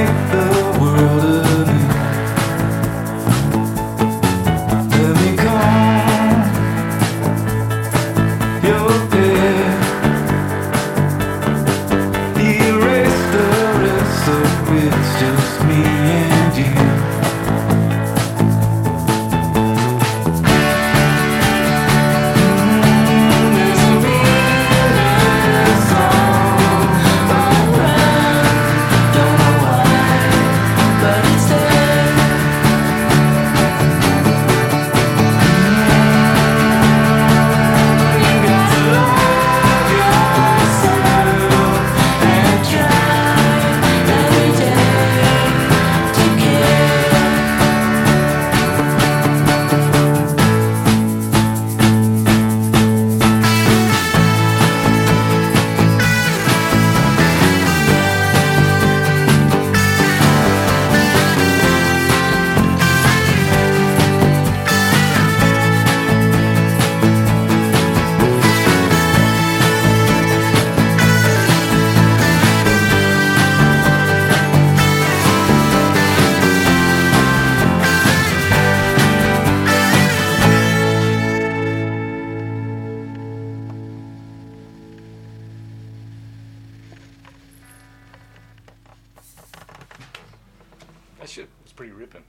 make the shit was pretty ripping.